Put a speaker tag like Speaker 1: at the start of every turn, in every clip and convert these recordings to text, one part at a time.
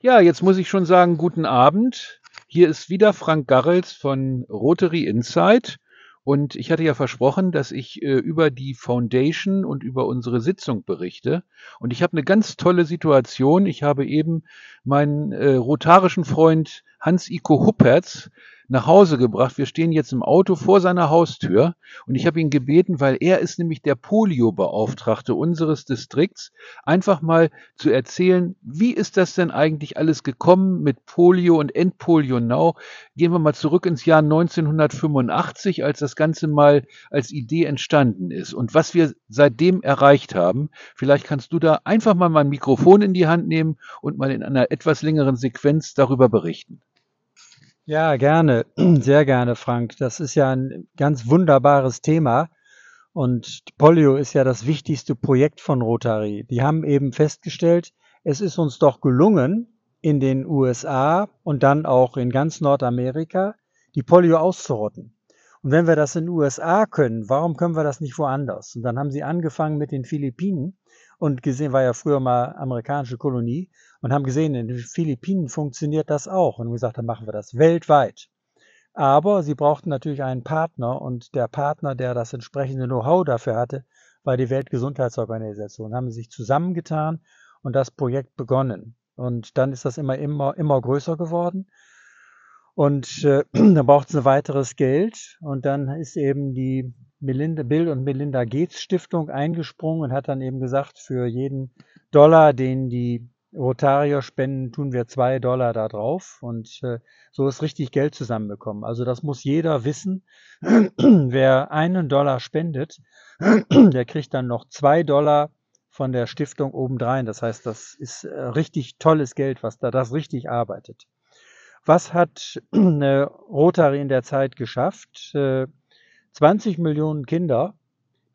Speaker 1: Ja, jetzt muss ich schon sagen, guten Abend. Hier ist wieder Frank Garrels von Rotary Insight. Und ich hatte ja versprochen, dass ich äh, über die Foundation und über unsere Sitzung berichte. Und ich habe eine ganz tolle Situation. Ich habe eben meinen äh, rotarischen Freund Hans-Iko Huppertz nach Hause gebracht. Wir stehen jetzt im Auto vor seiner Haustür und ich habe ihn gebeten, weil er ist nämlich der Polio-Beauftragte unseres Distrikts, einfach mal zu erzählen, wie ist das denn eigentlich alles gekommen mit Polio und Endpolio Now? Gehen wir mal zurück ins Jahr 1985, als das Ganze mal als Idee entstanden ist und was wir seitdem erreicht haben. Vielleicht kannst du da einfach mal mein Mikrofon in die Hand nehmen und mal in einer etwas längeren Sequenz darüber berichten.
Speaker 2: Ja, gerne, sehr gerne, Frank. Das ist ja ein ganz wunderbares Thema. Und Polio ist ja das wichtigste Projekt von Rotary. Die haben eben festgestellt, es ist uns doch gelungen, in den USA und dann auch in ganz Nordamerika die Polio auszurotten. Und wenn wir das in den USA können, warum können wir das nicht woanders? Und dann haben sie angefangen mit den Philippinen und gesehen, war ja früher mal amerikanische Kolonie und haben gesehen, in den Philippinen funktioniert das auch. Und haben gesagt, dann machen wir das weltweit. Aber sie brauchten natürlich einen Partner und der Partner, der das entsprechende Know-how dafür hatte, war die Weltgesundheitsorganisation. Haben sich zusammengetan und das Projekt begonnen. Und dann ist das immer, immer, immer größer geworden. Und äh, dann braucht es weiteres Geld. Und dann ist eben die Melinda, Bill und Melinda Gates Stiftung eingesprungen und hat dann eben gesagt, für jeden Dollar, den die Rotarier spenden, tun wir zwei Dollar da drauf. Und äh, so ist richtig Geld zusammenbekommen. Also das muss jeder wissen. Wer einen Dollar spendet, der kriegt dann noch zwei Dollar von der Stiftung obendrein. Das heißt, das ist äh, richtig tolles Geld, was da das richtig arbeitet. Was hat äh, Rotary in der Zeit geschafft? Äh, 20 Millionen Kinder,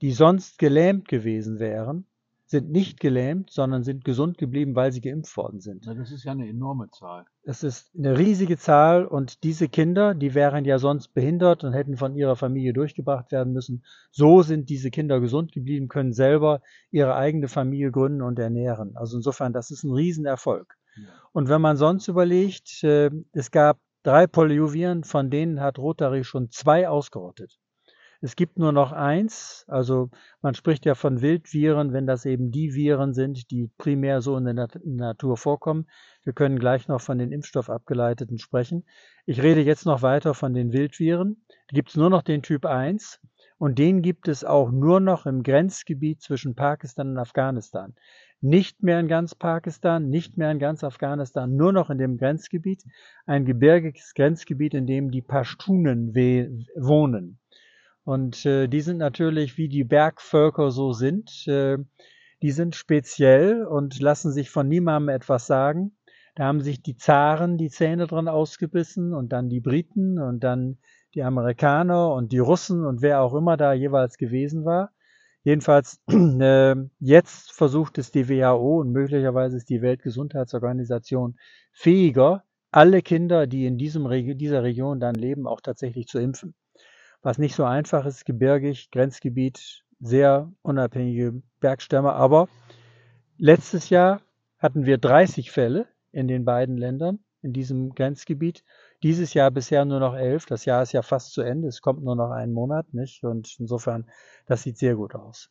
Speaker 2: die sonst gelähmt gewesen wären, sind nicht gelähmt, sondern sind gesund geblieben, weil sie geimpft worden sind.
Speaker 1: Ja, das ist ja eine enorme Zahl.
Speaker 2: Es ist eine riesige Zahl und diese Kinder, die wären ja sonst behindert und hätten von ihrer Familie durchgebracht werden müssen. So sind diese Kinder gesund geblieben, können selber ihre eigene Familie gründen und ernähren. Also insofern, das ist ein Riesenerfolg. Ja. Und wenn man sonst überlegt, äh, es gab drei Polioviren, von denen hat Rotary schon zwei ausgerottet. Es gibt nur noch eins, also man spricht ja von Wildviren, wenn das eben die Viren sind, die primär so in der Nat Natur vorkommen. Wir können gleich noch von den impfstoffabgeleiteten sprechen. Ich rede jetzt noch weiter von den Wildviren. Da gibt es nur noch den Typ 1 und den gibt es auch nur noch im Grenzgebiet zwischen Pakistan und Afghanistan. Nicht mehr in ganz Pakistan, nicht mehr in ganz Afghanistan, nur noch in dem Grenzgebiet, ein gebirgiges Grenzgebiet, in dem die Pashtunen wohnen. Und äh, die sind natürlich, wie die Bergvölker so sind, äh, die sind speziell und lassen sich von niemandem etwas sagen. Da haben sich die Zaren die Zähne dran ausgebissen und dann die Briten und dann die Amerikaner und die Russen und wer auch immer da jeweils gewesen war. Jedenfalls, äh, jetzt versucht es die WHO und möglicherweise ist die Weltgesundheitsorganisation fähiger, alle Kinder, die in diesem, dieser Region dann leben, auch tatsächlich zu impfen was nicht so einfach ist, gebirgig, Grenzgebiet, sehr unabhängige Bergstämme. Aber letztes Jahr hatten wir 30 Fälle in den beiden Ländern, in diesem Grenzgebiet. Dieses Jahr bisher nur noch elf. Das Jahr ist ja fast zu Ende. Es kommt nur noch einen Monat, nicht? Und insofern, das sieht sehr gut aus.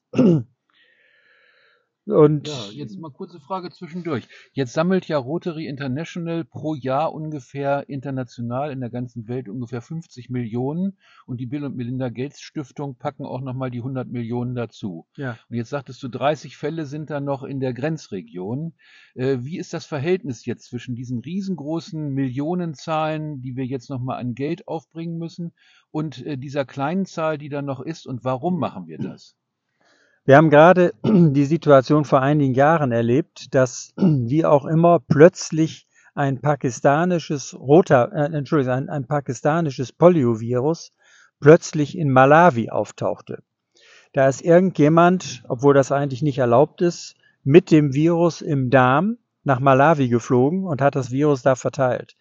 Speaker 1: Und ja, jetzt mal kurze Frage zwischendurch. Jetzt sammelt ja Rotary International pro Jahr ungefähr international in der ganzen Welt ungefähr 50 Millionen und die Bill und Melinda Gates Stiftung packen auch nochmal die 100 Millionen dazu. Ja. Und jetzt sagtest du, 30 Fälle sind da noch in der Grenzregion. Äh, wie ist das Verhältnis jetzt zwischen diesen riesengroßen Millionenzahlen, die wir jetzt nochmal an Geld aufbringen müssen und äh, dieser kleinen Zahl, die da noch ist und warum machen wir das?
Speaker 2: Wir haben gerade die Situation vor einigen Jahren erlebt, dass wie auch immer plötzlich ein pakistanisches roter, äh, Entschuldigung, ein, ein pakistanisches Poliovirus plötzlich in Malawi auftauchte. Da ist irgendjemand, obwohl das eigentlich nicht erlaubt ist, mit dem Virus im Darm nach Malawi geflogen und hat das Virus da verteilt.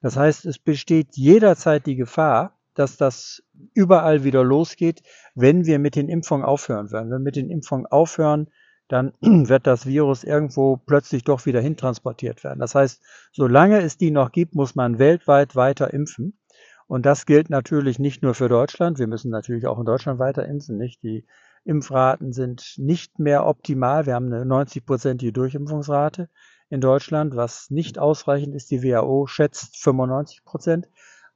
Speaker 2: Das heißt, es besteht jederzeit die Gefahr, dass das überall wieder losgeht, wenn wir mit den Impfungen aufhören. Wenn wir mit den Impfungen aufhören, dann wird das Virus irgendwo plötzlich doch wieder hintransportiert werden. Das heißt, solange es die noch gibt, muss man weltweit weiter impfen. Und das gilt natürlich nicht nur für Deutschland. Wir müssen natürlich auch in Deutschland weiter impfen, nicht? Die Impfraten sind nicht mehr optimal. Wir haben eine 90-prozentige Durchimpfungsrate in Deutschland, was nicht ausreichend ist. Die WHO schätzt 95 Prozent.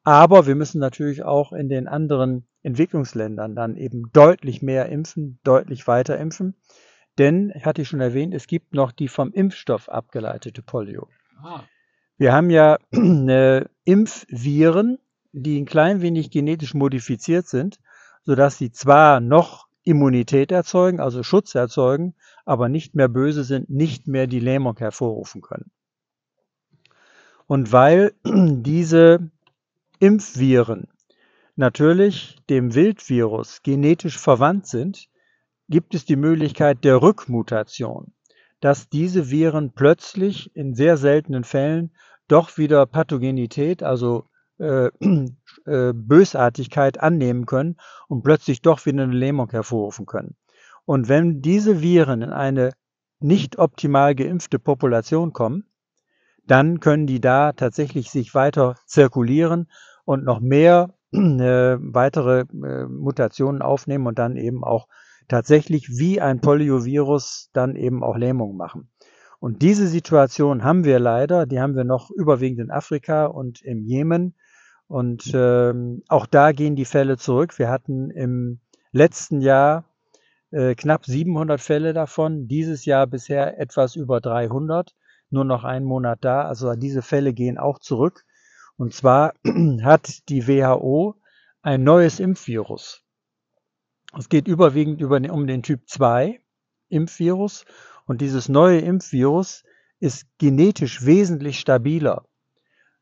Speaker 2: Aber wir müssen natürlich auch in den anderen Entwicklungsländern dann eben deutlich mehr impfen, deutlich weiter impfen. Denn, hatte ich schon erwähnt, es gibt noch die vom Impfstoff abgeleitete Polio. Ah. Wir haben ja äh, Impfviren, die ein klein wenig genetisch modifiziert sind, sodass sie zwar noch Immunität erzeugen, also Schutz erzeugen, aber nicht mehr böse sind, nicht mehr die Lähmung hervorrufen können. Und weil diese Impfviren natürlich dem Wildvirus genetisch verwandt sind, gibt es die Möglichkeit der Rückmutation, dass diese Viren plötzlich in sehr seltenen Fällen doch wieder Pathogenität, also äh, äh, Bösartigkeit annehmen können und plötzlich doch wieder eine Lähmung hervorrufen können. Und wenn diese Viren in eine nicht optimal geimpfte Population kommen, dann können die da tatsächlich sich weiter zirkulieren und noch mehr äh, weitere äh, Mutationen aufnehmen und dann eben auch tatsächlich wie ein Poliovirus dann eben auch Lähmung machen. Und diese Situation haben wir leider, die haben wir noch überwiegend in Afrika und im Jemen. Und ähm, auch da gehen die Fälle zurück. Wir hatten im letzten Jahr äh, knapp 700 Fälle davon, dieses Jahr bisher etwas über 300, nur noch einen Monat da. Also diese Fälle gehen auch zurück. Und zwar hat die WHO ein neues Impfvirus. Es geht überwiegend über, um den Typ 2 Impfvirus und dieses neue Impfvirus ist genetisch wesentlich stabiler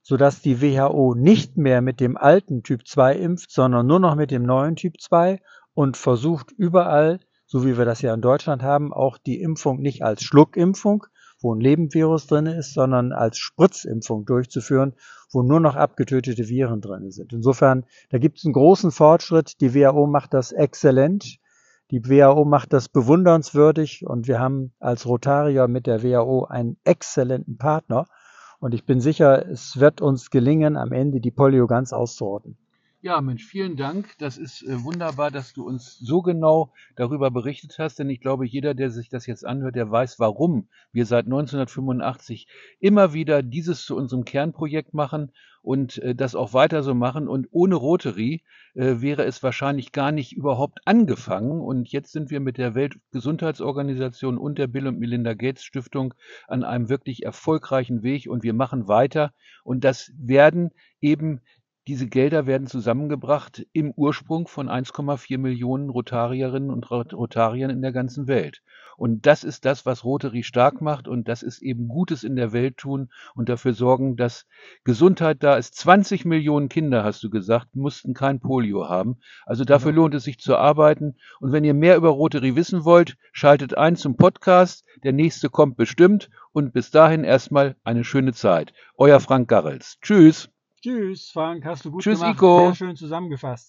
Speaker 2: sodass die WHO nicht mehr mit dem alten Typ 2 impft, sondern nur noch mit dem neuen Typ 2 und versucht überall, so wie wir das ja in Deutschland haben, auch die Impfung nicht als Schluckimpfung, wo ein Lebendvirus drin ist, sondern als Spritzimpfung durchzuführen, wo nur noch abgetötete Viren drin sind. Insofern, da gibt es einen großen Fortschritt. Die WHO macht das exzellent. Die WHO macht das bewundernswürdig und wir haben als Rotarier mit der WHO einen exzellenten Partner. Und ich bin sicher, es wird uns gelingen, am Ende die Polio ganz auszurotten.
Speaker 1: Ja, Mensch, vielen Dank. Das ist äh, wunderbar, dass du uns so genau darüber berichtet hast, denn ich glaube, jeder, der sich das jetzt anhört, der weiß, warum wir seit 1985 immer wieder dieses zu unserem Kernprojekt machen und äh, das auch weiter so machen. Und ohne Rotary äh, wäre es wahrscheinlich gar nicht überhaupt angefangen. Und jetzt sind wir mit der Weltgesundheitsorganisation und der Bill und Melinda Gates Stiftung an einem wirklich erfolgreichen Weg und wir machen weiter. Und das werden eben diese Gelder werden zusammengebracht im Ursprung von 1,4 Millionen Rotarierinnen und Rotariern in der ganzen Welt. Und das ist das, was Rotary stark macht und das ist eben Gutes in der Welt tun und dafür sorgen, dass Gesundheit da ist. 20 Millionen Kinder, hast du gesagt, mussten kein Polio haben. Also dafür lohnt es sich zu arbeiten. Und wenn ihr mehr über Rotary wissen wollt, schaltet ein zum Podcast. Der nächste kommt bestimmt. Und bis dahin erstmal eine schöne Zeit. Euer Frank Garrels. Tschüss.
Speaker 2: Tschüss, Frank, hast du gut
Speaker 1: Tschüss,
Speaker 2: gemacht.
Speaker 1: Iko.
Speaker 2: Sehr schön zusammengefasst.